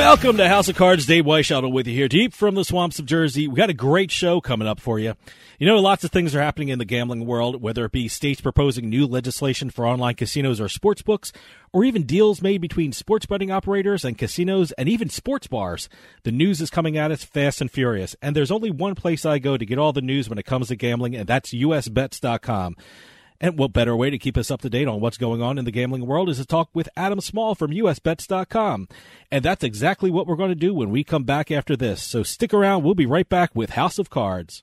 Welcome to House of Cards. Dave Weishuttle with you here, deep from the swamps of Jersey. We got a great show coming up for you. You know, lots of things are happening in the gambling world, whether it be states proposing new legislation for online casinos or sports books, or even deals made between sports betting operators and casinos and even sports bars. The news is coming at us fast and furious, and there's only one place I go to get all the news when it comes to gambling, and that's usbets.com. And what better way to keep us up to date on what's going on in the gambling world is to talk with Adam Small from usbets.com. And that's exactly what we're going to do when we come back after this. So stick around. We'll be right back with House of Cards.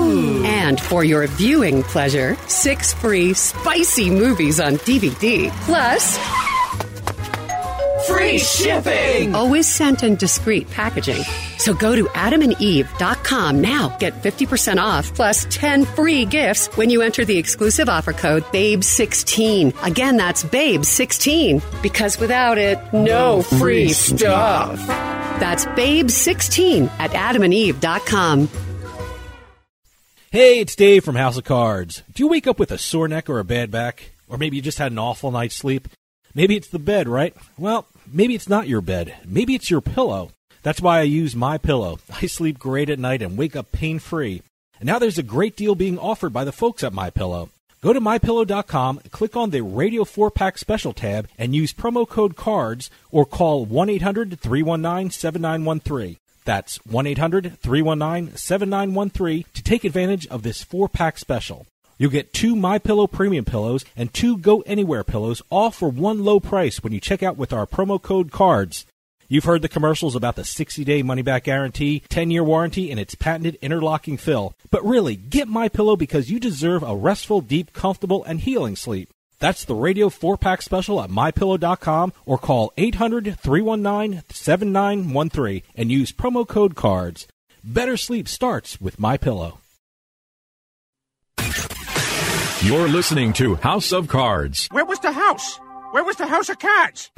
And for your viewing pleasure, six free spicy movies on DVD. Plus, Free shipping! always sent in discreet packaging. So go to adamandeve.com now. Get 50% off plus 10 free gifts when you enter the exclusive offer code BABE16. Again, that's BABE16. Because without it, no free stuff. That's BABE16 at adamandeve.com. Hey, it's Dave from House of Cards. Do you wake up with a sore neck or a bad back? Or maybe you just had an awful night's sleep? Maybe it's the bed, right? Well, maybe it's not your bed. Maybe it's your pillow. That's why I use my pillow. I sleep great at night and wake up pain-free. And now there's a great deal being offered by the folks at My Pillow. Go to mypillow.com, click on the Radio 4-Pack Special tab, and use promo code CARDS or call 1-800-319-7913. That's 1-800-319-7913 to take advantage of this 4-pack special. You'll get two My Pillow premium pillows and two Go Anywhere pillows all for one low price when you check out with our promo code CARDS. You've heard the commercials about the 60-day money-back guarantee, 10-year warranty, and its patented interlocking fill. But really, get My Pillow because you deserve a restful, deep, comfortable, and healing sleep. That's the Radio 4-Pack Special at MyPillow.com or call 800-319-7913 and use promo code CARDS. Better sleep starts with My Pillow. You're listening to House of Cards. Where was the house? Where was the house of cards?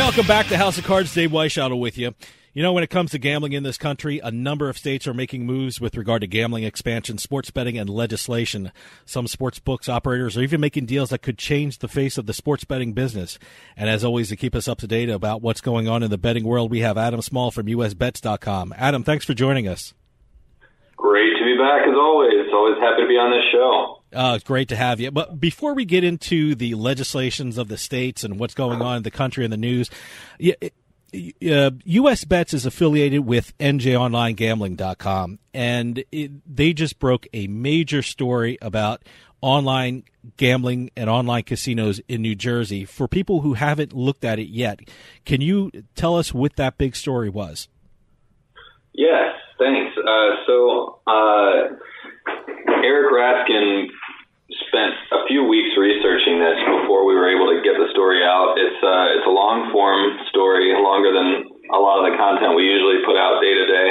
Welcome back to House of Cards. Dave Weishottle with you. You know, when it comes to gambling in this country, a number of states are making moves with regard to gambling expansion, sports betting, and legislation. Some sports books operators are even making deals that could change the face of the sports betting business. And as always, to keep us up to date about what's going on in the betting world, we have Adam Small from USBets.com. Adam, thanks for joining us. Great to be back as always. Always happy to be on this show. Uh, it's great to have you. But before we get into the legislations of the states and what's going on in the country and the news, uh, US Bets is affiliated with NJOnlineGambling.com, and it, they just broke a major story about online gambling and online casinos in New Jersey. For people who haven't looked at it yet, can you tell us what that big story was? Yes, thanks. Uh, so, uh, Eric Raskin spent a few weeks researching this before we were able to get the story out. It's uh, it's a long form story, longer than a lot of the content we usually put out day to day,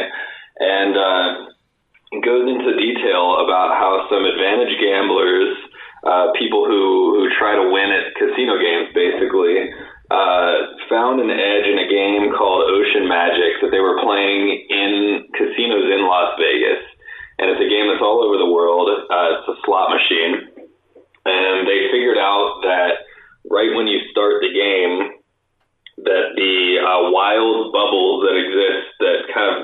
and uh, goes into detail about how some advantage gamblers, uh, people who who try to win at casino games, basically. Uh, found an edge in a game called Ocean Magic that they were playing in casinos in Las Vegas and it's a game that's all over the world. Uh, it's a slot machine, and they figured out that right when you start the game, that the uh, wild bubbles that exist that kind of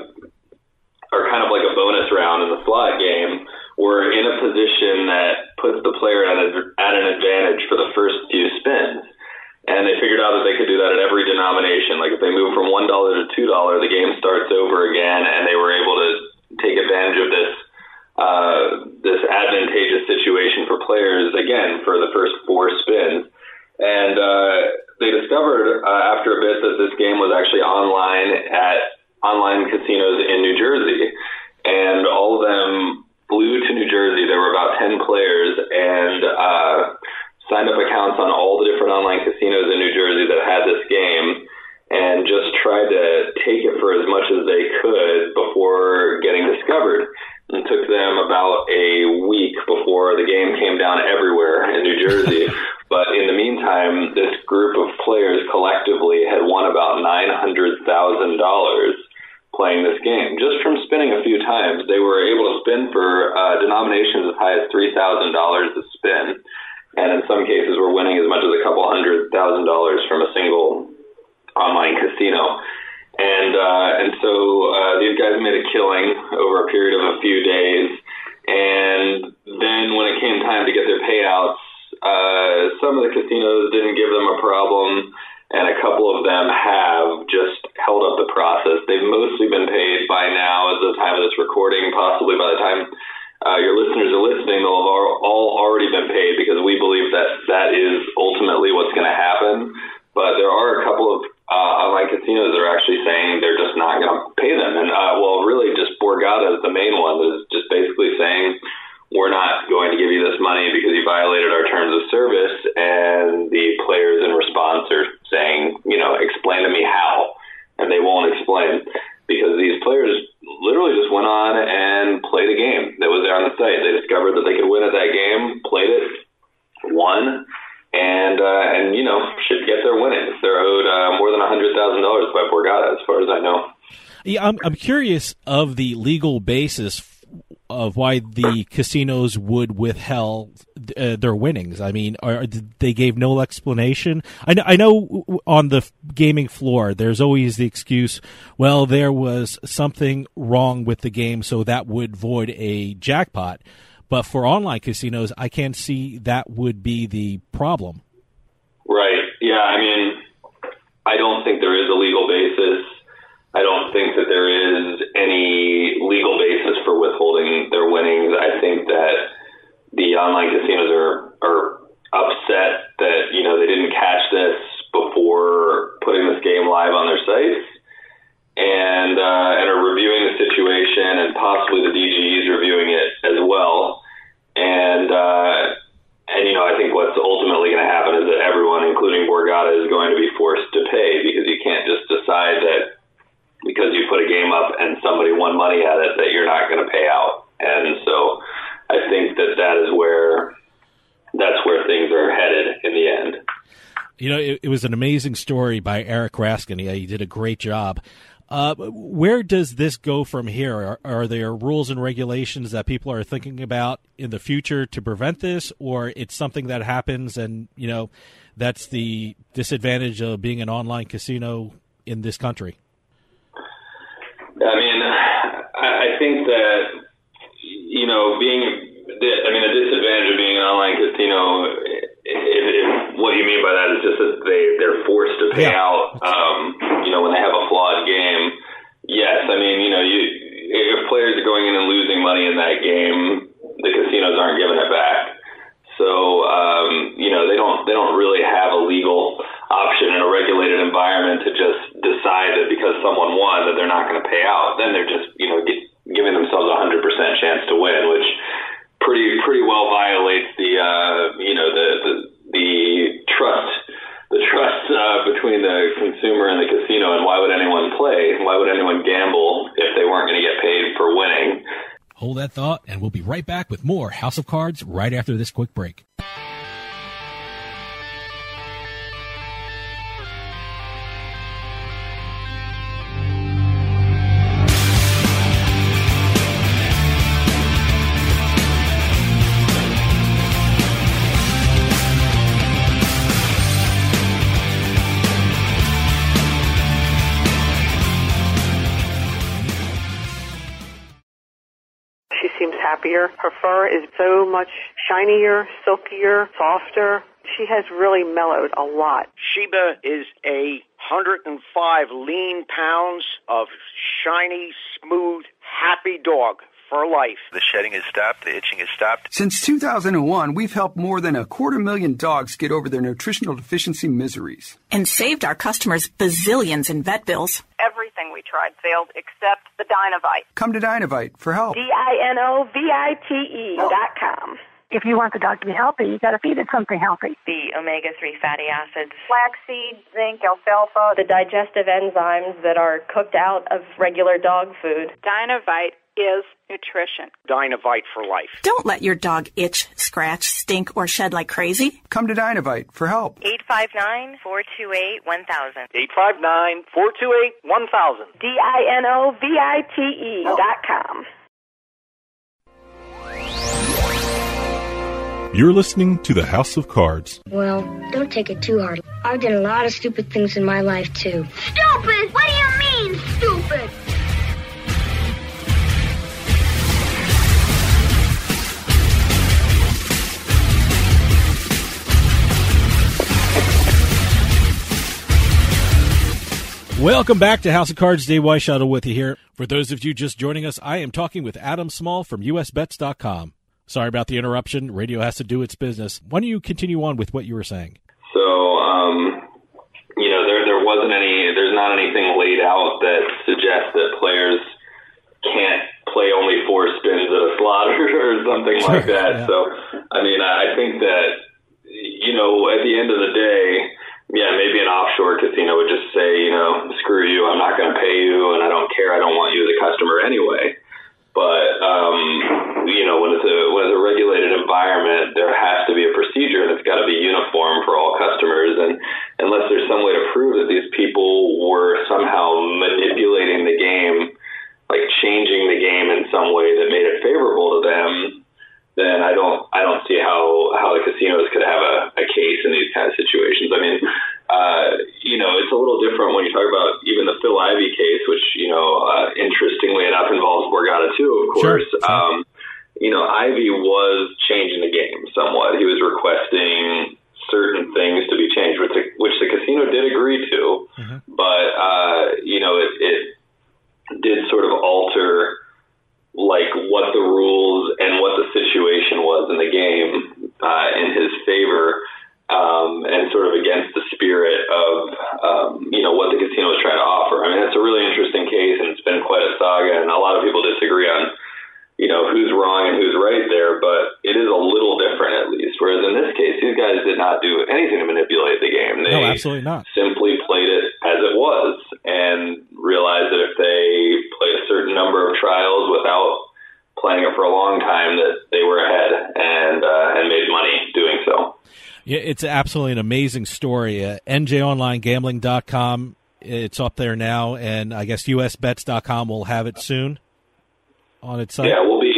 are kind of like a bonus round in the slot game were in a position that puts the player at, a, at an advantage for the first few spins. And they figured out that they could do that at every denomination. Like if they move from one dollar to two dollar, the game starts over again, and they were able to take advantage of this uh, this advantageous situation for players again for the first four spins. And uh, they discovered uh, after a bit that this game was actually online at online casinos in New Jersey, and all of them flew to New Jersey. There were about ten players and uh, signed up accounts on all the different online casinos in New Jersey that had this game and just tried to take it for as much as they could before getting discovered. It took them about a week before the game came down everywhere in New Jersey. but in the meantime, this group of players collectively had won about $900,000 playing this game. Just from spinning a few times, they were able to spin for uh, denominations as high as $3,000 a spin. And in some cases, were winning as much as a couple hundred thousand dollars from a single online casino. And uh, and so uh, these guys made a killing over a period of a few days. And then when it came time to get their payouts, uh, some of the casinos didn't give them a problem, and a couple of them have just held up the process. They've mostly been paid by now, as the time of this recording. Possibly by the time uh, your listeners are listening, they'll have all already been paid because we believe that that is ultimately what's going to happen. But there are a couple of uh, online casinos that are actually saying they're just not going to pay them. And uh, well, really, just Borgata is the main one is just basically saying we're not going to give you this money because you violated our I'm I'm curious of the legal basis of why the casinos would withhold uh, their winnings. I mean, are, they gave no explanation. I know, I know on the gaming floor, there's always the excuse, well, there was something wrong with the game, so that would void a jackpot. But for online casinos, I can't see that would be the problem. Right. Yeah. I mean, I don't think there is a legal basis. I don't think that there is any legal basis for withholding their winnings. I think that the online casinos are are upset that you know they didn't catch this before putting this game live on their sites, and uh, and are reviewing the situation, and possibly the DGE is reviewing it as well. And uh, and you know, I think what's ultimately going to happen is that everyone, including Borgata, is going to be forced to pay because you can't just decide that because you put a game up and somebody won money at it that you're not going to pay out. And so, I think that that is where that's where things are headed in the end. You know, it, it was an amazing story by Eric Raskin. Yeah, he did a great job. Uh, where does this go from here? Are, are, there rules and regulations that people are thinking about in the future to prevent this, or it's something that happens and you know that's the disadvantage of being an online casino in this country? I mean, I think that you know being, I mean, the disadvantage of being an online casino. If, if what you mean by that is just that they they're forced to pay yeah. out. Um, you know, when they have a flawed game. Yes, I mean, you know, you if players are going in and losing money in that game, the casinos aren't giving it back. So, um, you know, they don't they don't really have a legal option in a regulated environment to just decide that because someone won that they're not going to pay out. Then they're just you know giving themselves a hundred percent chance to win, which pretty pretty well violates the uh, you know the the, the trust the trust uh, between the consumer and the casino, and why would anyone play? Why would anyone gamble if they weren't going to get paid for winning? Hold that thought, and we'll be right back with more House of Cards right after this quick break. Happier. Her fur is so much shinier, silkier, softer. She has really mellowed a lot. Sheba is a 105 lean pounds of shiny, smooth, happy dog for life. The shedding has stopped, the itching has stopped. Since 2001, we've helped more than a quarter million dogs get over their nutritional deficiency miseries. And saved our customers bazillions in vet bills. Everything we tried failed except the Dinovite. Come to Dinovite for help. D-I-N-O-V-I-T-E dot com. If you want the dog to be healthy, you got to feed it something healthy. The omega 3 fatty acids, flaxseed, zinc, alfalfa, the digestive enzymes that are cooked out of regular dog food. Dinovite is nutrition. Dinovite for life. Don't let your dog itch, scratch, stink, or shed like crazy. Come to Dinovite for help. 859 428 1000. 859 428 1000. D I N O V I T E dot com. You're listening to the House of Cards. Well, don't take it too hard. I've done a lot of stupid things in my life, too. Stupid? What do you mean, Welcome back to House of Cards. Dave Weishuttle with you here. For those of you just joining us, I am talking with Adam Small from USBets.com. Sorry about the interruption. Radio has to do its business. Why don't you continue on with what you were saying? So, um, you know, there there wasn't any. There's not anything laid out that suggests that players can't play only four spins at a slot or something like that. Yeah. So, I mean, I think that you know, at the end of the day yeah, maybe an offshore casino would just say, you know, screw you, I'm not going to pay you, and I don't care, I don't want you as a customer anyway. But um, you know, when it's a when it's a regulated environment, there has to be a procedure, and it's got to be uniform for all customers. And unless there's some way to prove that these people were somehow manipulating the game, like changing the game in some way that made it favorable to them, then I don't I don't see how how the casinos could have a, a case in these kind of situations. I mean, uh, you know, it's a little different when you talk about even the Phil Ivey case, which you know, uh, interestingly enough, involves Borgata too, of course. Sure. Um, you know, Ivey was changing the game somewhat. He was requesting certain things to be changed, which the, which the casino did agree to, mm-hmm. but uh, you know, it, it did sort of alter like what the rules and what the situation was in the game uh, in his favor, um, and sort of against the spirit of um, you know what the casino was trying to offer. I mean, it's a really interesting case, and it's been quite a saga, and a lot of people disagree on you know who's wrong and who's right there, but it is a little different at least. Whereas in this case, these guys did not do anything to manipulate the game. They no, absolutely not. Simply played it as it was, and realized that if they play a certain number of trials without playing it for a long time, that it's absolutely an amazing story. Uh, NJOnlineGambling.com. It's up there now, and I guess USBets.com will have it soon on its site. Yeah, we'll be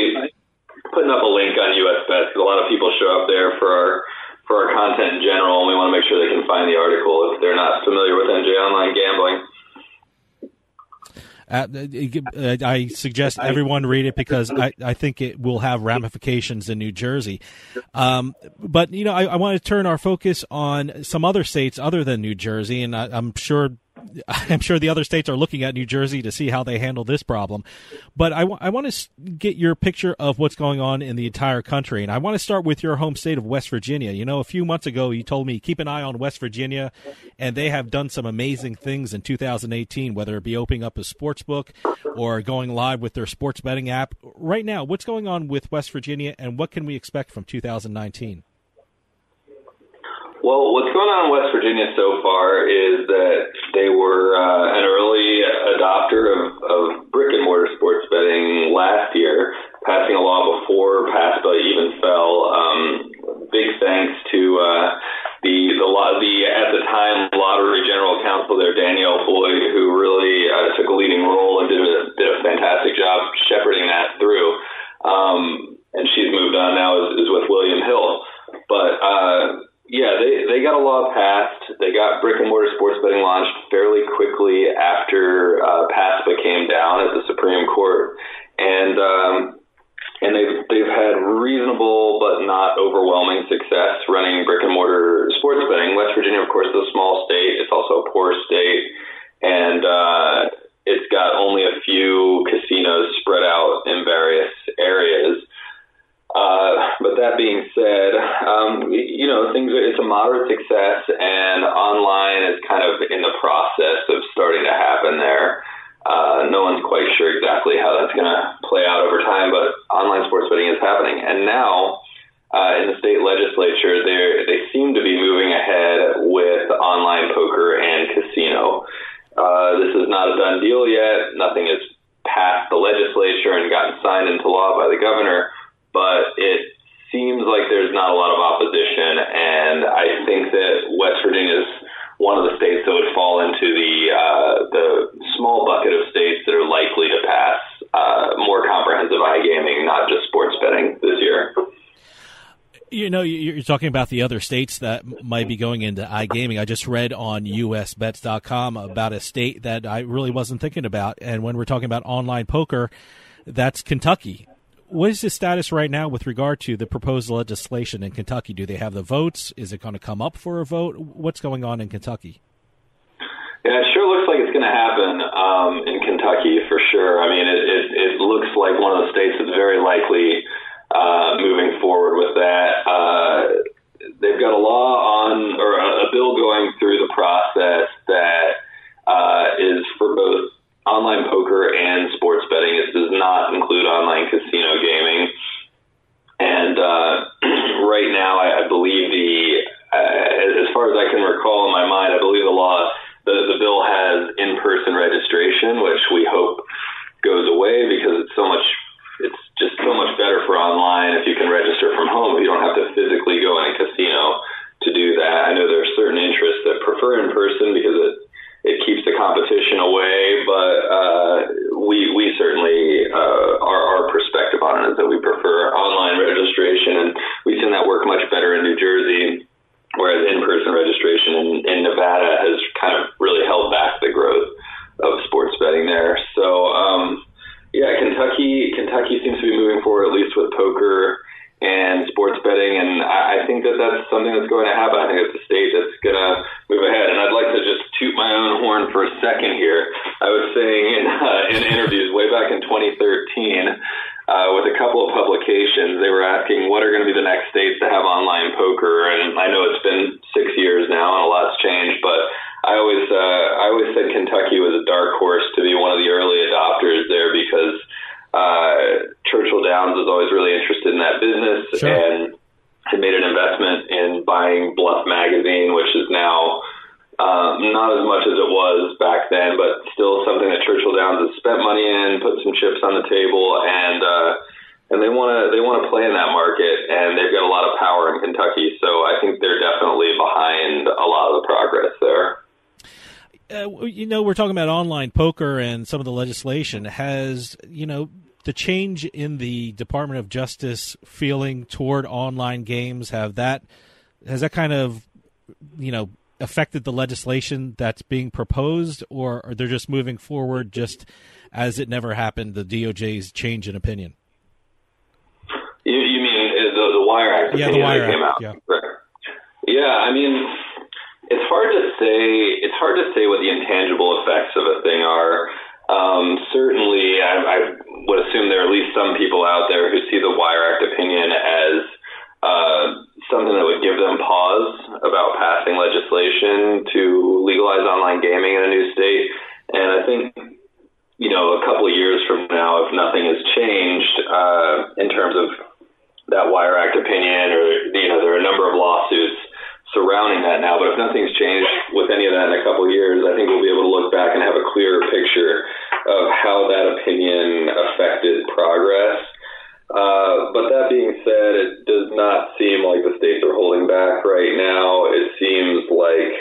putting up a link on USBets. A lot of people show up there for our for our content in general, and we want to make sure they can find the article if they're not familiar with NJ Online Gambling. Uh, I suggest everyone read it because I, I think it will have ramifications in New Jersey. Um, but, you know, I, I want to turn our focus on some other states other than New Jersey, and I, I'm sure I'm sure the other states are looking at New Jersey to see how they handle this problem. But I, w- I want to get your picture of what's going on in the entire country. And I want to start with your home state of West Virginia. You know, a few months ago, you told me keep an eye on West Virginia, and they have done some amazing things in 2018, whether it be opening up a sports book or going live with their sports betting app. Right now, what's going on with West Virginia, and what can we expect from 2019? Well, what's going on in West Virginia so far is that they were uh, an early adopter of, of brick and mortar sports betting last year, passing a law before PASPA even fell. Um, big thanks to uh, the the the at the time lottery general counsel there, Danielle Boyd, who really uh, took a leading role and did a did a fantastic job shepherding that through. Um, and she's moved on now is, is with William Hill, but. Uh, yeah, they they got a law passed. They got brick and mortar sports betting launched fairly quickly after uh, PASPA came down at the Supreme Court, and um, and they've they've had reasonable but not overwhelming success running brick and mortar sports betting. West Virginia, of course, is a small state. It's also a poor state, and uh, it's got only a few casinos spread out in various areas. Uh, but that being said, um, you know, things are, it's a moderate success, and online is kind of in the process of starting to happen there. Uh, no one's quite sure exactly how that's going to play out over time, but online sports betting is happening. And now, uh, in the state legislature, they they seem to be moving ahead with online poker and casino. Uh, this is not a done deal yet. Nothing has passed the legislature and gotten signed into law by the governor but it seems like there's not a lot of opposition, and I think that West Virginia is one of the states that would fall into the uh, the small bucket of states that are likely to pass uh, more comprehensive iGaming, not just sports betting this year. You know, you're talking about the other states that might be going into iGaming. I just read on USBets.com about a state that I really wasn't thinking about. And when we're talking about online poker, that's Kentucky what is the status right now with regard to the proposed legislation in Kentucky? Do they have the votes? Is it going to come up for a vote? What's going on in Kentucky? Yeah, it sure looks like it's going to happen um, in Kentucky for sure. I mean, it, it, it looks like one of the states that's very likely uh, moving forward with that. Uh, they've got a law on or a, a bill going through the process that uh, is for both online poker and sports betting. It does not include online casino gaming. And uh, right now, I, I believe the, uh, as far as I can recall in my mind, I believe the law, the, the bill has in-person registration, which we hope goes away because it's so much, it's just so much better for online if you can register from home. You don't have to physically go in a casino to do that. I know there are certain interests that prefer in person because it it keeps the competition away. But uh, we we certainly uh, our our perspective on it is that we prefer online registration, and we've seen that work much better in New Jersey. Whereas in-person registration in, in Nevada has kind of really held back the growth of sports betting there. So, um, yeah, Kentucky Kentucky seems to be moving forward at least with poker and sports betting, and I, think that that's something that's going to happen. I think it's a state that's going to move ahead. And I'd like to just toot my own horn for a second here. I was saying in, uh, in interviews way back in 2013 uh, with a couple of publications, they were asking what are going to be the next states to have online poker, and I know it's been six years now and a lot's changed, but I always uh, I always said Kentucky was a dark horse to be one of the early adopters there because uh, Churchill Downs was always really interested in that business sure. and had made an investment in buying Bluff Magazine, which is now um, not as much as it was back then, but still something that Churchill Downs has spent money in, put some chips on the table, and uh, and they want to they want to play in that market, and they've got a lot of power in Kentucky. So I think they're definitely behind a lot of the progress there. Uh, you know, we're talking about online poker and some of the legislation. Has you know the change in the Department of Justice feeling toward online games have that has that kind of you know affected the legislation that's being proposed, or are they just moving forward just as it never happened? The DOJ's change in opinion. You, you mean the, the Wire Act? Yeah, the Wire that came Act. out. Yeah. Yeah, I mean, it's hard to say. It's hard to say what the intangible effects of a thing are. Um, certainly, I, I would assume there are at least some people out there who see the Wire Act opinion as uh, something that would give them pause about passing legislation to legalize online gaming in a new state. And I think, you know, a couple of years from now, if nothing has changed uh, in terms of that Wire Act opinion, or you know, there are a number of lawsuits surrounding that now. But if nothing's changed with any of that in a couple of years, I think we'll be able to look back and have a clearer picture of how that opinion affected progress. Uh, but that being said, it does not seem like the states are holding back right now. It seems like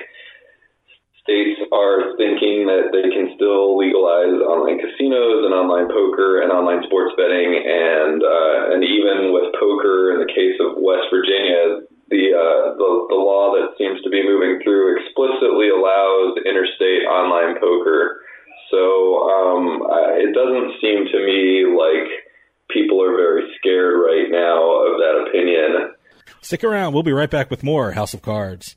states are thinking that they can still legalize online casinos and online poker and online sports betting, and uh, and even with poker, in the case of West Virginia, the, uh, the the law that seems to be moving through explicitly allows interstate online poker. So um, uh, it doesn't seem to me like people are very scared right now of that opinion. Stick around. We'll be right back with more House of Cards.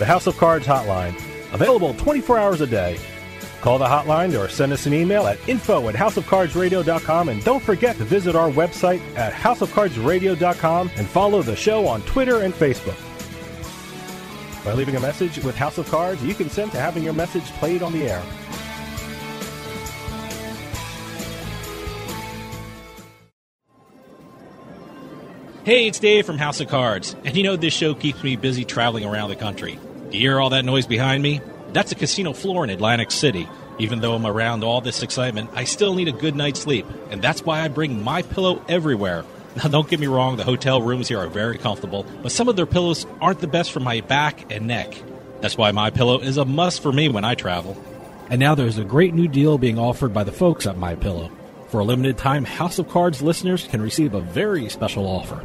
The House of Cards hotline, available 24 hours a day. Call the hotline or send us an email at info at houseofcardsradio.com and don't forget to visit our website at houseofcardsradio.com and follow the show on Twitter and Facebook. By leaving a message with House of Cards, you consent to having your message played on the air. Hey, it's Dave from House of Cards, and you know this show keeps me busy traveling around the country. You hear all that noise behind me? That's a casino floor in Atlantic City. Even though I'm around all this excitement, I still need a good night's sleep, and that's why I bring my pillow everywhere. Now, don't get me wrong, the hotel rooms here are very comfortable, but some of their pillows aren't the best for my back and neck. That's why my pillow is a must for me when I travel. And now there's a great new deal being offered by the folks at My Pillow. For a limited time, House of Cards listeners can receive a very special offer.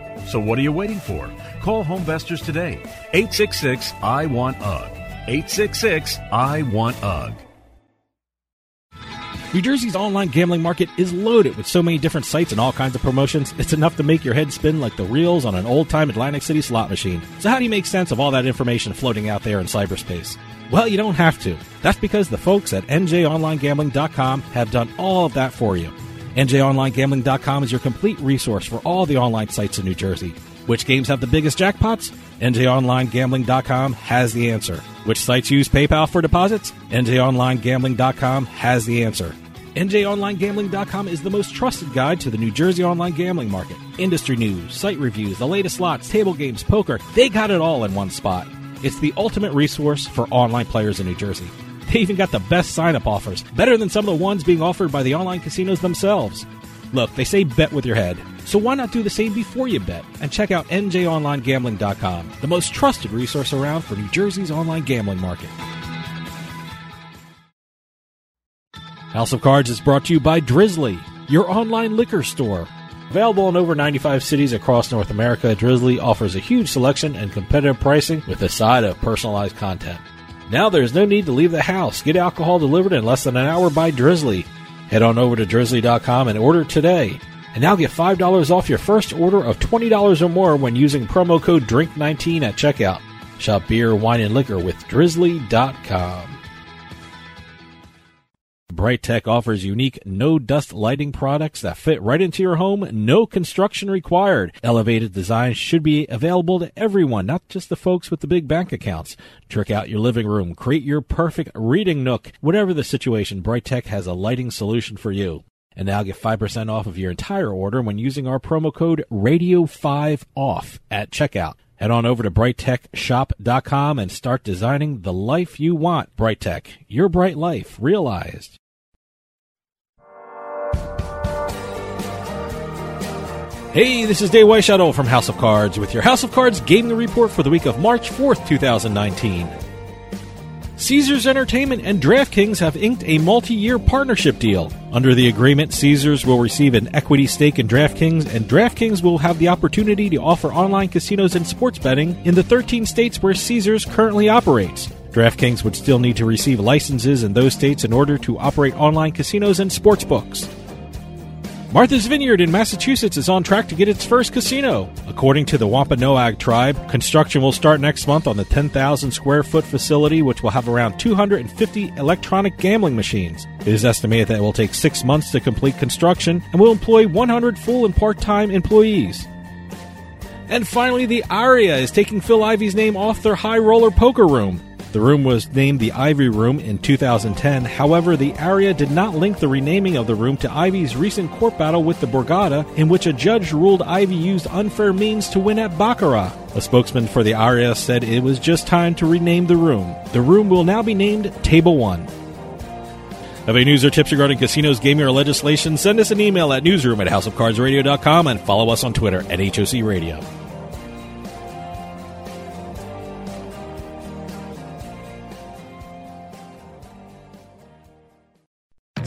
So what are you waiting for? Call HomeVestors today. 866 I Want UGG. 866 I Want UGG. New Jersey's online gambling market is loaded with so many different sites and all kinds of promotions, it's enough to make your head spin like the reels on an old time Atlantic City slot machine. So, how do you make sense of all that information floating out there in cyberspace? Well, you don't have to. That's because the folks at NJOnlineGambling.com have done all of that for you. NJOnlineGambling.com is your complete resource for all the online sites in New Jersey. Which games have the biggest jackpots? NJOnlineGambling.com has the answer. Which sites use PayPal for deposits? NJOnlineGambling.com has the answer. NJOnlineGambling.com is the most trusted guide to the New Jersey online gambling market. Industry news, site reviews, the latest slots, table games, poker, they got it all in one spot. It's the ultimate resource for online players in New Jersey. They even got the best sign up offers, better than some of the ones being offered by the online casinos themselves. Look, they say bet with your head. So why not do the same before you bet and check out njonlinegambling.com, the most trusted resource around for New Jersey's online gambling market. House of Cards is brought to you by Drizly, your online liquor store. Available in over 95 cities across North America, Drizly offers a huge selection and competitive pricing with a side of personalized content. Now there's no need to leave the house. Get alcohol delivered in less than an hour by Drizly. Head on over to drizly.com and order today. And now get $5 off your first order of $20 or more when using promo code DRINK19 at checkout. Shop beer, wine, and liquor with drizly.com. Bright Tech offers unique no dust lighting products that fit right into your home, no construction required. Elevated designs should be available to everyone, not just the folks with the big bank accounts. Trick out your living room, create your perfect reading nook. Whatever the situation, Bright Tech has a lighting solution for you. And now get 5% off of your entire order when using our promo code RADIO5OFF at checkout. Head on over to brighttechshop.com and start designing the life you want. Bright Tech, your bright life realized. Hey, this is Dave Weishuttle from House of Cards with your House of Cards gaming report for the week of March 4th, 2019. Caesars Entertainment and DraftKings have inked a multi year partnership deal. Under the agreement, Caesars will receive an equity stake in DraftKings, and DraftKings will have the opportunity to offer online casinos and sports betting in the 13 states where Caesars currently operates. DraftKings would still need to receive licenses in those states in order to operate online casinos and sports books. Martha's Vineyard in Massachusetts is on track to get its first casino. According to the Wampanoag tribe, construction will start next month on the 10,000 square foot facility, which will have around 250 electronic gambling machines. It is estimated that it will take six months to complete construction and will employ 100 full and part time employees. And finally, the Aria is taking Phil Ivey's name off their high roller poker room. The room was named the Ivey Room in 2010. However, the Aria did not link the renaming of the room to Ivey's recent court battle with the Borgata, in which a judge ruled Ivy used unfair means to win at Baccarat. A spokesman for the Aria said it was just time to rename the room. The room will now be named Table 1. Have any news or tips regarding casinos, gaming, or legislation? Send us an email at newsroom at houseofcardsradio.com and follow us on Twitter at HOC Radio.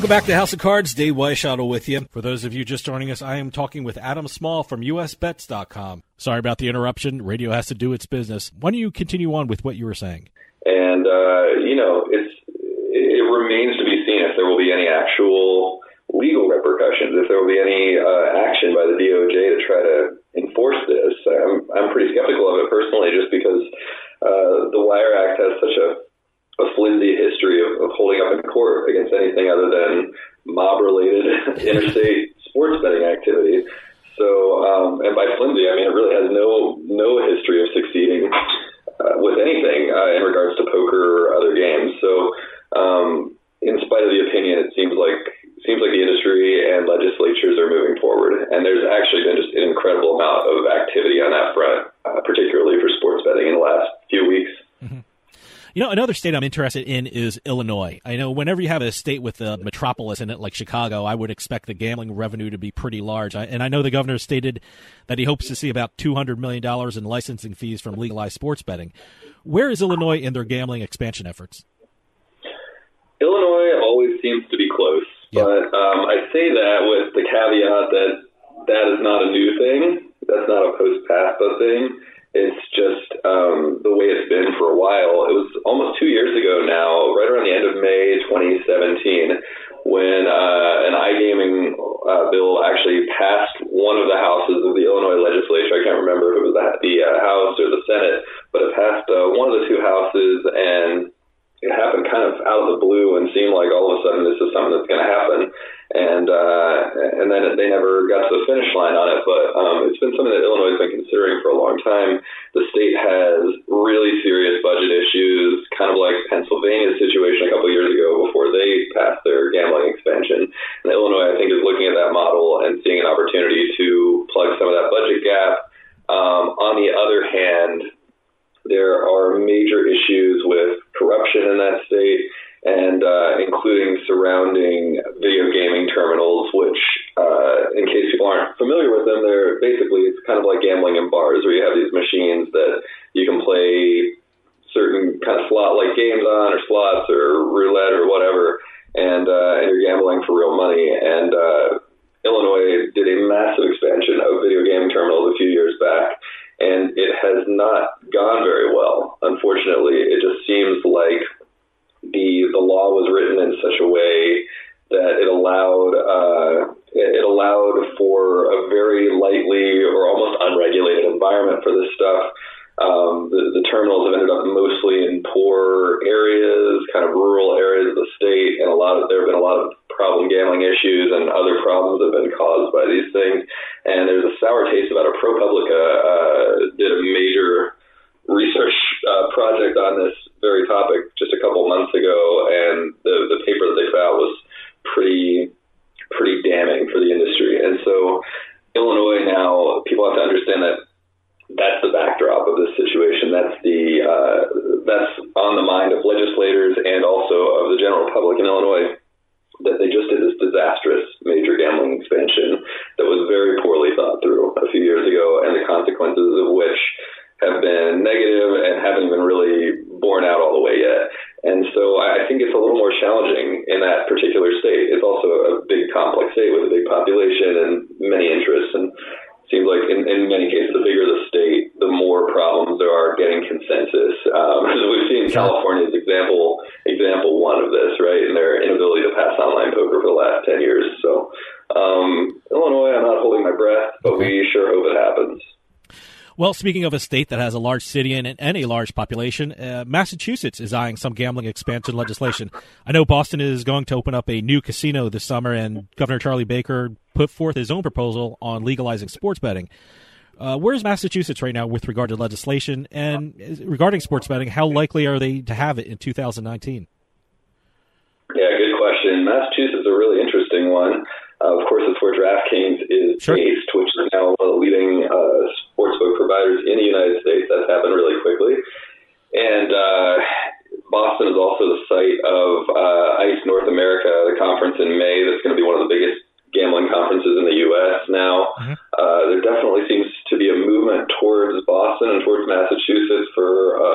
Welcome back to House of Cards. Dave Weishottle with you. For those of you just joining us, I am talking with Adam Small from USBets.com. Sorry about the interruption. Radio has to do its business. Why don't you continue on with what you were saying? And uh, you know, it's it remains to be seen if there will be any actual legal repercussions, if there will be any uh, action by the DOJ to try to enforce this. I'm I'm pretty skeptical of it personally, just because uh, the Wire Act has such a a flimsy history of, of holding up in court against anything other than mob-related interstate sports betting activity. So, um, and by flimsy, I mean it really has no no history of succeeding uh, with anything uh, in regards to poker or other games. So, um, in spite of the opinion, it seems like seems like the industry and legislatures are moving forward, and there's actually been just an incredible amount of activity on that front, uh, particularly for sports betting in the last few weeks. You know, another state I'm interested in is Illinois. I know whenever you have a state with a metropolis in it, like Chicago, I would expect the gambling revenue to be pretty large. I, and I know the governor stated that he hopes to see about $200 million in licensing fees from legalized sports betting. Where is Illinois in their gambling expansion efforts? Illinois always seems to be close, yep. but um, I say that with the caveat that that is not a new thing. That's not a post PASPA thing. It's just um, the way it's been for a while. It was almost two years ago now, right around the end of May 2017, when uh, an iGaming uh, bill actually passed one of the houses of the Illinois legislature. I can't remember if it was the, the uh, House or the Senate, but it passed uh, one of the two houses, and it happened kind of out of the blue and seemed like all of a sudden this is something that's going to happen. And uh, and then they never got to the finish line on it. But um, it's been something that Illinois has been considering for a long time. The state has really serious budget issues, kind of like Pennsylvania's situation a couple years ago before they passed their gambling expansion. And Illinois, I think, is looking at that model and seeing an opportunity to plug some of that budget gap. Um, on the other hand, there are major issues with corruption in that state, and uh, including surrounding video gaming terminals, which, uh, in case people aren't familiar with them, they're basically it's kind of like gambling in bars, where you have these machines that you can play certain kind of slot-like games on, or slots, or roulette, or whatever, and uh, and you're gambling for real money. And uh, Illinois did a massive expansion of video game terminals a few years back and it has not gone very well. Unfortunately, it just seems like the the law was written in such a way that it allowed uh, it allowed for a very lightly or almost unregulated environment for this stuff. Um, the, the terminals have ended up mostly in poor areas, kind of rural areas of the state, and a lot of there have been a lot of problem gambling issues and other problems have been caused by these things. And there's a sour taste about it. ProPublica uh, did a major research uh, project on this very topic just a couple months ago, and the the paper that they put out was pretty pretty damning for the industry. And so Illinois now people have to understand that that's the backdrop of this situation. That's the uh, that's on the mind of legislators and also of the general public in Illinois that they just did this disastrous major gambling expansion that was very poorly thought through a few years ago, and the consequences of which have been negative and haven't even really borne out all the way yet. And so I think it's a little more challenging in that particular state. It's also a big complex state with a big population and many interests. And seems like in, in many cases, the bigger the state, the more problems there are getting consensus. Um, as we've seen California's example, example one of this, right, and their inability to pass online poker for the last 10 years. So, um, Illinois, I'm not holding my breath, but we sure hope it happens. Well, speaking of a state that has a large city and, and a large population, uh, Massachusetts is eyeing some gambling expansion legislation. I know Boston is going to open up a new casino this summer, and Governor Charlie Baker put forth his own proposal on legalizing sports betting. Uh, where's Massachusetts right now with regard to legislation? And regarding sports betting, how likely are they to have it in 2019? Yeah, good question. Massachusetts is a really interesting one. Uh, of course, it's where DraftKings is sure. based, which is now the leading uh, sportsbook providers in the United States. That's happened really quickly. And uh, Boston is also the site of uh, ICE North America, the conference in May that's going to be one of the biggest gambling conferences in the U.S. now. Mm-hmm. Uh, there definitely seems to be a movement towards Boston and towards Massachusetts for uh,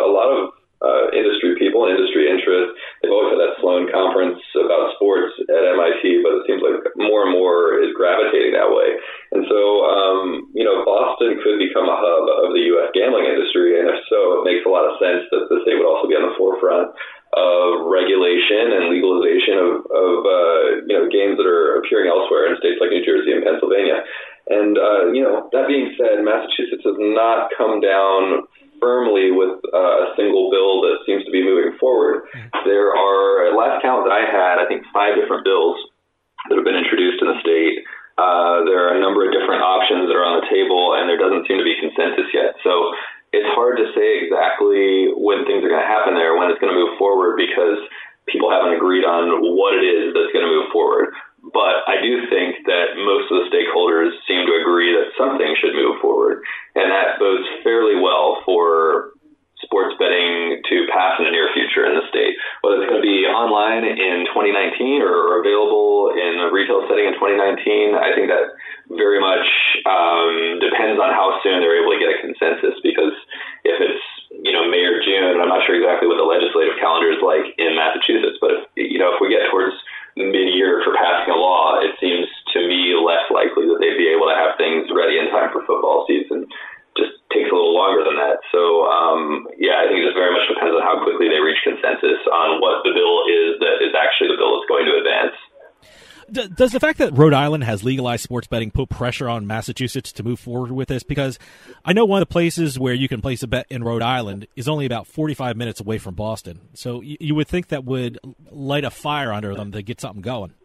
that. So um, yeah, I think it just very much depends on how quickly they reach consensus on what the bill is that is actually the bill that's going to advance. Does the fact that Rhode Island has legalized sports betting put pressure on Massachusetts to move forward with this? Because I know one of the places where you can place a bet in Rhode Island is only about 45 minutes away from Boston. So you would think that would light a fire under them to get something going.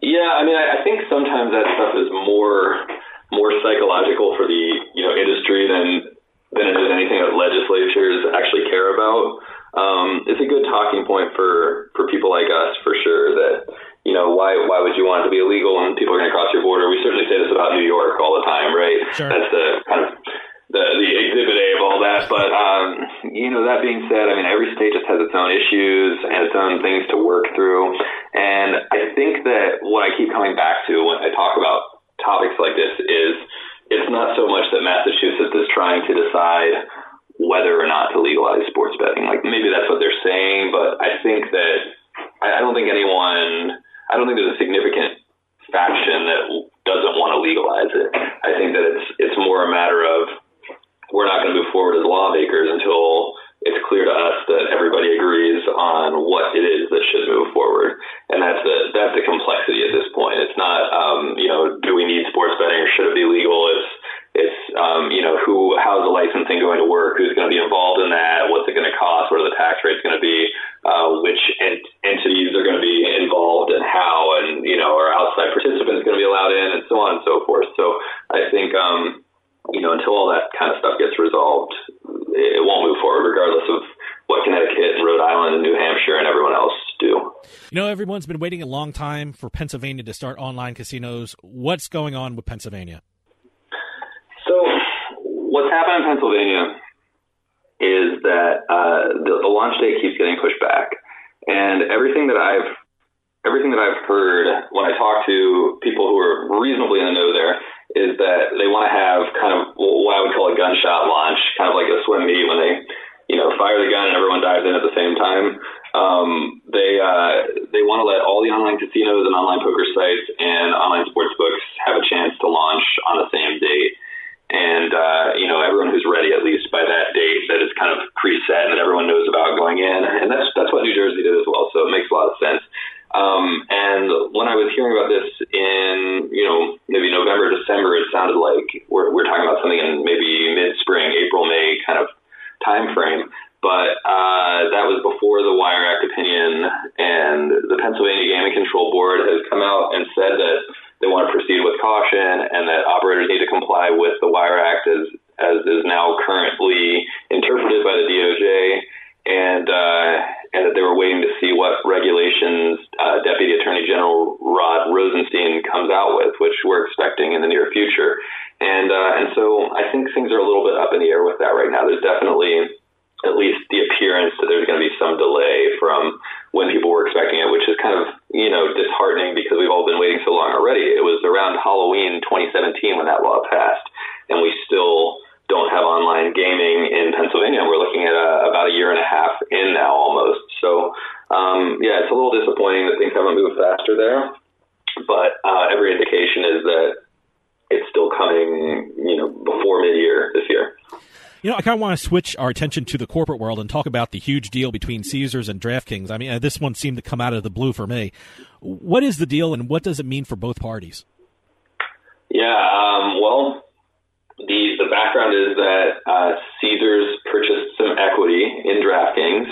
Yeah, I mean, I think sometimes that stuff is more more psychological for the you know industry than than it is anything that legislatures actually care about. Um, it's a good talking point for for people like us for sure that you know, why why would you want it to be illegal when people are going to cross your border? We certainly say this about New York all the time, right? Sure. That's the kind of the the exhibit A of all that. But um, you know, that being said, I mean, every state just has its own issues and its own things to work through. And I think that what I keep coming back to when I talk about topics like this is it's not so much that Massachusetts is trying to decide whether or not to legalize sports betting. Like maybe that's what they're saying, but I think that I don't think anyone I don't think there's a significant faction that doesn't want to legalize it. I think that it's it's more a matter of we're not going to move forward as lawmakers until it's clear to us that everybody agrees on what it is that should move forward, and that's the that's the complexity at this point. It's not um, you know do we need sports betting or should it be legal? It's it's um, you know who how's the licensing going to work? Who's going to be involved in that? What's it going to cost? What are the tax rates going to be? Uh, which ent- entities are going to be involved and how? And you know are outside participants going to be allowed in? And so on and so forth. So I think um, you know until all that kind of stuff gets resolved, it won't move forward, regardless of what Connecticut and Rhode Island and New Hampshire and everyone else do. You know, everyone's been waiting a long time for Pennsylvania to start online casinos. What's going on with Pennsylvania? So, what's happened in Pennsylvania is that uh, the, the launch date keeps getting pushed back, and everything that I've everything that I've heard when I talk to people who are reasonably in the know there is that they want to have kind of what I would call a gunshot launch, kind of like a swim meet when they, you know, fire the gun and everyone dives in at the same time. Um, they uh, they want to let all the online casinos and online poker sites and online sports books have a chance to launch on the same date and uh, you know everyone who's ready at least by that date that is kind of preset and that everyone knows about going in, and that's that's what New Jersey did as well. So it makes a lot of sense. Um, and when I was hearing about this in you know maybe November December, it sounded like we're we're talking about something in maybe mid spring, April May kind of time frame. But uh, that was before the Wire Act opinion, and the Pennsylvania Gaming Control Board has come out and said that they want to proceed with caution and that operators need to comply with the Wire Act as, as is now currently interpreted by the DOJ and, uh, and that they were waiting to see what regulations uh, Deputy Attorney General Rod Rosenstein comes out with, which we're expecting in the near future. And, uh, and so I think things are a little bit up in the air with that right now. There's definitely at least the appearance that there's going to be some delay from when people were expecting it, which is kind of, you know, disheartening because we've all been waiting so long already. It was around Halloween 2017 when that law passed, and we still don't have online gaming in Pennsylvania. We're looking at a, about a year and a half in now almost. So, um, yeah, it's a little disappointing that things haven't moved faster there. but uh, every indication is that it's still coming, you know, before mid-year this year. You know, I kind of want to switch our attention to the corporate world and talk about the huge deal between Caesars and DraftKings. I mean, uh, this one seemed to come out of the blue for me. What is the deal, and what does it mean for both parties? Yeah, um, well, the the background is that uh, Caesars purchased some equity in DraftKings,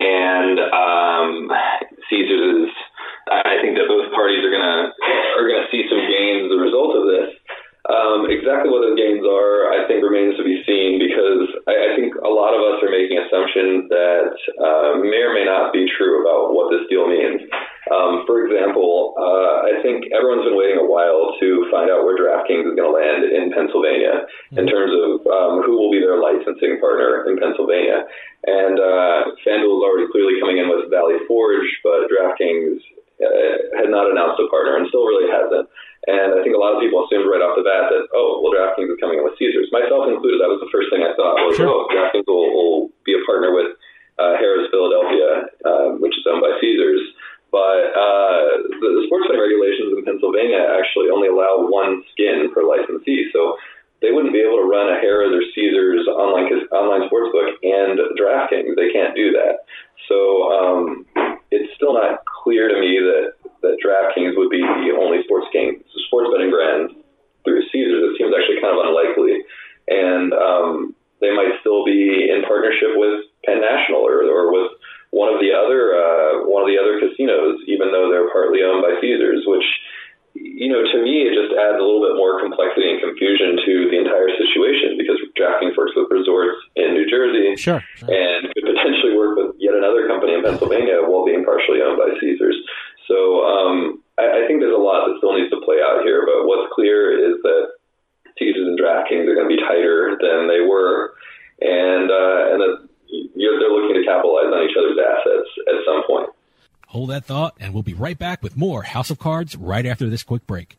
and um, Caesars is. I think that both parties are gonna are gonna see some gains as a result of this. Um, exactly what those gains are, I think, remains to be seen because I, I think a lot of us are making assumptions that uh, may or may not be true about what this deal means. Um, for example, uh, I think everyone's been waiting a while to find out where DraftKings is going to land in Pennsylvania in terms of um, who will be their licensing partner in Pennsylvania. And uh, FanDuel is already clearly coming in with Valley Forge, but DraftKings uh, had not announced a partner and still really hasn't. And I think a lot of people assumed right off the bat that, oh, well, DraftKings is coming in with Caesars. Myself included, that was the first thing I thought was, sure. oh, DraftKings will, will be a partner with uh, Harrah's Philadelphia, um, which is owned by Caesars. But uh, the, the sports betting regulations in Pennsylvania actually only allow one skin per licensee. So they wouldn't be able to run a Harrah's or Caesars online online sportsbook and DraftKings. They can't do that. So um, it's still not clear to me that that DraftKings would be the only sports game sports betting brand through Caesars. It seems actually kind of unlikely, and um, they might still be in partnership with Penn National or, or with one of the other uh, one of the other casinos, even though they're partly owned by Caesars, which you know, to me, it just adds a little bit more complexity and confusion to the entire situation because DraftKings works with resorts in New Jersey sure, sure. and could potentially work with yet another company in Pennsylvania while being partially owned by Caesars. So um, I, I think there's a lot that still needs to play out here, but what's clear is that Caesars and DraftKings are going to be tighter than they were, and uh, and that you know, they're looking to capitalize on each other's assets at some point. Hold that thought, and we'll be right back with more House of Cards right after this quick break.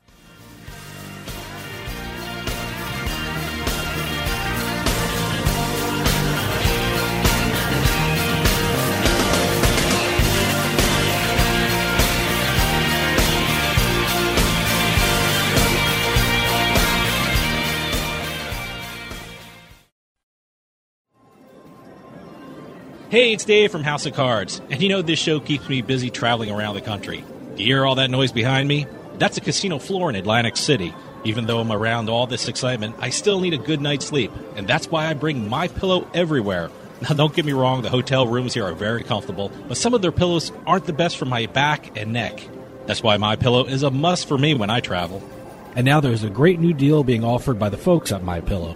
Hey, it's Dave from House of Cards, and you know this show keeps me busy traveling around the country. Do you hear all that noise behind me? That's a casino floor in Atlantic City. Even though I'm around all this excitement, I still need a good night's sleep, and that's why I bring my pillow everywhere. Now, don't get me wrong, the hotel rooms here are very comfortable, but some of their pillows aren't the best for my back and neck. That's why my pillow is a must for me when I travel. And now there's a great new deal being offered by the folks at My Pillow.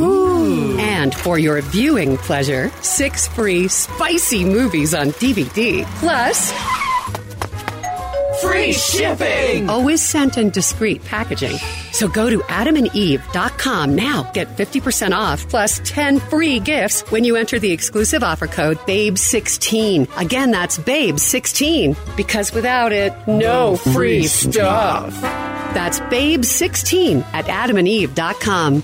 And for your viewing pleasure, six free spicy movies on DVD. Plus, free shipping! Always sent in discreet packaging. So go to adamandeve.com now. Get 50% off plus 10 free gifts when you enter the exclusive offer code BABE16. Again, that's BABE16. Because without it, no free stuff. That's BABE16 at adamandeve.com.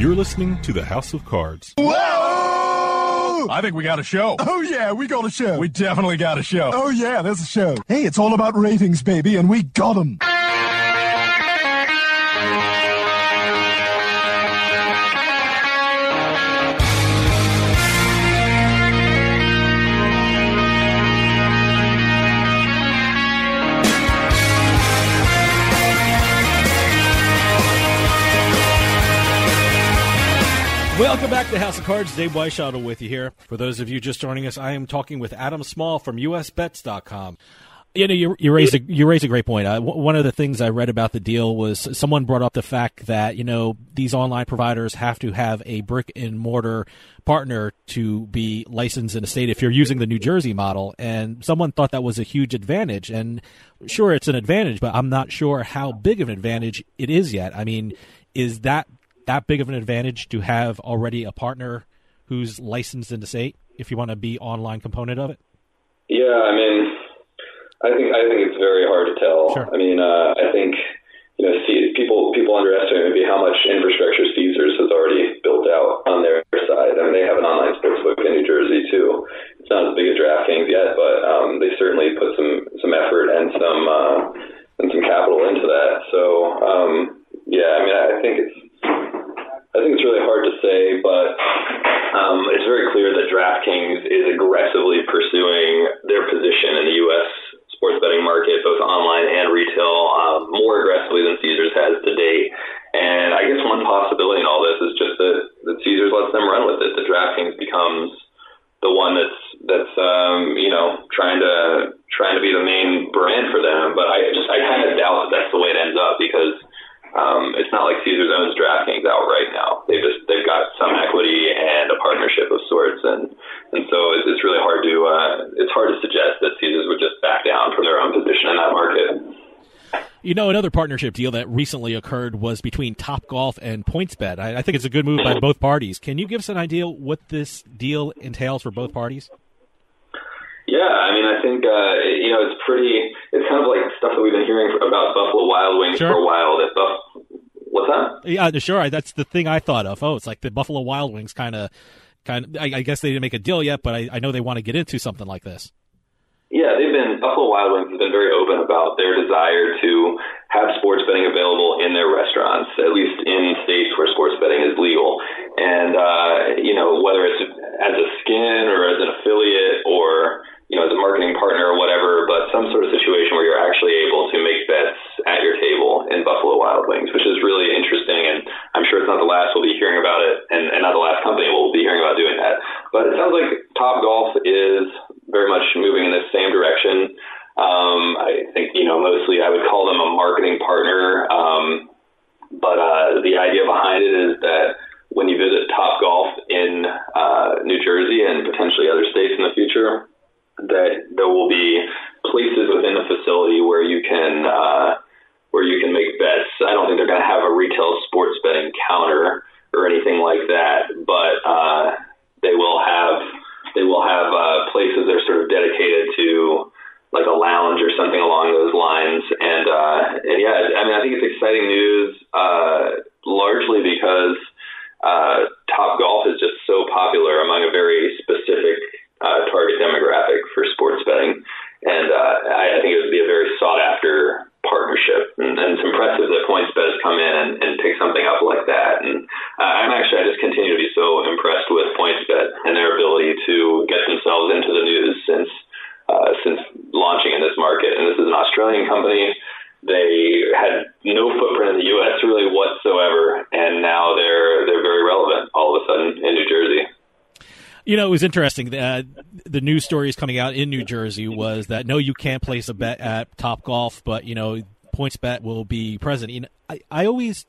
You're listening to the House of Cards. Whoa! I think we got a show. Oh, yeah, we got a show. We definitely got a show. Oh, yeah, there's a show. Hey, it's all about ratings, baby, and we got them. Welcome back to House of Cards. Dave Weishottle with you here. For those of you just joining us, I am talking with Adam Small from USBets.com. You know, you, you raised a you raised a great point. Uh, w- one of the things I read about the deal was someone brought up the fact that you know these online providers have to have a brick and mortar partner to be licensed in a state if you're using the New Jersey model, and someone thought that was a huge advantage. And sure, it's an advantage, but I'm not sure how big of an advantage it is yet. I mean, is that that big of an advantage to have already a partner who's licensed in the state if you want to be online component of it? Yeah, I mean, I think I think it's very hard to tell. Sure. I mean, uh, I think you know, see, people people underestimate maybe how much infrastructure Caesars has already built out on their side. I mean, they have an online sportsbook in New Jersey too. It's not as big as DraftKings yet, but um, they certainly put some some effort and some uh, and some capital into that. So um, yeah, I mean, I think it's I think it's really hard to say, but um, it's very clear that DraftKings is aggressively pursuing their position in the U.S. sports betting market, both online and retail, uh, more aggressively than Caesars has to date. And I guess one possibility in all this is just that, that Caesars lets them run with it. That DraftKings becomes the one that's that's um, you know trying to trying to be the main brand for them. But I just I kind of doubt that that's the way it ends up because um, it's not like Caesars owns DraftKings outright now. They just they've got some equity and a partnership of sorts, and and so it's, it's really hard to uh, it's hard to suggest that Caesars would just back down from their own position in that market. You know, another partnership deal that recently occurred was between Top Golf and PointsBet. I, I think it's a good move by both parties. Can you give us an idea what this deal entails for both parties? Yeah, I mean, I think uh, you know it's pretty. It's kind of like stuff that we've been hearing about Buffalo Wild Wings Sure. for a while. That Buff, what's that? Yeah, sure. That's the thing I thought of. Oh, it's like the Buffalo Wild Wings kind of, kind of. I, I guess they didn't make a deal yet, but I, I know they want to get into something like this. Yeah, they've been Buffalo Wild Wings has been very open about their desire to have sports betting available in their restaurants, at least in states where sports betting is legal. And uh, you know, whether it's as a skin or as an affiliate or you know as a marketing partner or whatever, but some sort of situation where you're actually able to make bets at your table in Buffalo Wild Wings, which is really interesting. And I'm sure it's not the last we'll be hearing about it, and, and not the last company we'll be hearing about doing that. But it sounds like Top Golf is very much moving in the same direction. Um, I think, you know, mostly I would call them a marketing partner. Um, but uh, the idea behind it is that when you visit Top Golf in uh, New Jersey and potentially other states in the future, that there will be places within the facility where you can uh, where you can make bets. I don't think they're going to have a retail sports betting counter or anything like that, but uh, they will have they will have uh, places that are sort of dedicated to like a lounge or something along those lines. And uh, and yeah, I mean, I think it's exciting news, uh, largely because uh, You know, it was interesting. Uh, the news stories coming out in New Jersey was that no, you can't place a bet at Top Golf, but you know, PointsBet will be present. You know, I, I always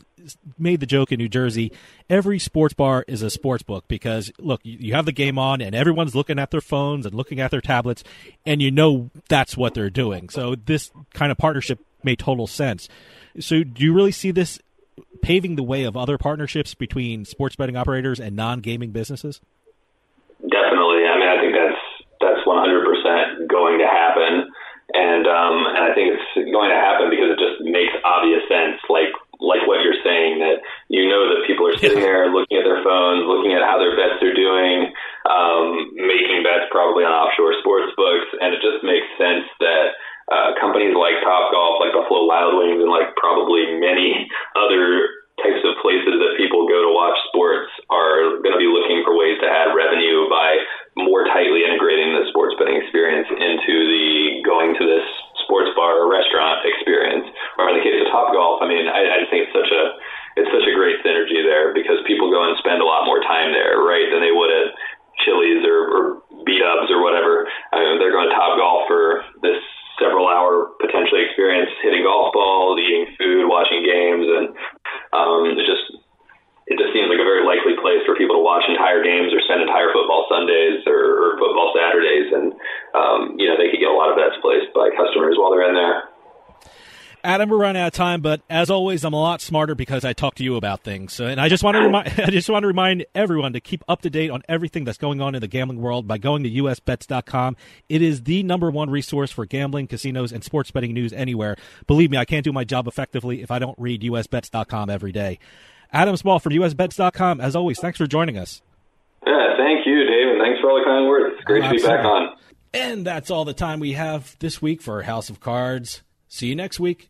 made the joke in New Jersey: every sports bar is a sports book because look, you, you have the game on, and everyone's looking at their phones and looking at their tablets, and you know that's what they're doing. So this kind of partnership made total sense. So, do you really see this paving the way of other partnerships between sports betting operators and non-gaming businesses? Definitely. I mean, I think that's that's 100% going to happen, and um, and I think it's going to happen because it just makes obvious sense. Like like what you're saying that you know that people are sitting there looking at their phones, looking at how their bets are doing, um, making bets probably on offshore sports books, and it just makes sense that. Uh, companies like Top Golf, like Buffalo Wild Wings, and like probably many other types of places that people go to watch sports are going to be looking for ways to add revenue by more tightly integrating the sports betting experience into the going to this sports bar or restaurant experience. Or in the case of Top Golf, I mean, I, I just think it's such a it's such a great synergy there because people go and spend a lot more time there, right, than they would at Chili's or, or Beat Ups or whatever. I mean, they're going to Top Golf for this several hour potentially experience hitting golf balls, eating food, watching games, and um, it just it just seems like a very likely place for people to watch entire games or spend entire football Sundays or, or football Saturdays, and um, you know they could get a lot of bets placed by customers while they're in there. Adam, we're running out of time, but as always, I'm a lot smarter because I talk to you about things. So, and I just want to remind, I just want to remind everyone to keep up to date on everything that's going on in the gambling world by going to usbets.com. It is the number one resource for gambling, casinos, and sports betting news anywhere. Believe me, I can't do my job effectively if I don't read usbets.com every day. Adam Small from usbets.com. As always, thanks for joining us. Yeah, thank you, David. thanks for all the kind words. It's great to be back on. And that's all the time we have this week for House of Cards. See you next week.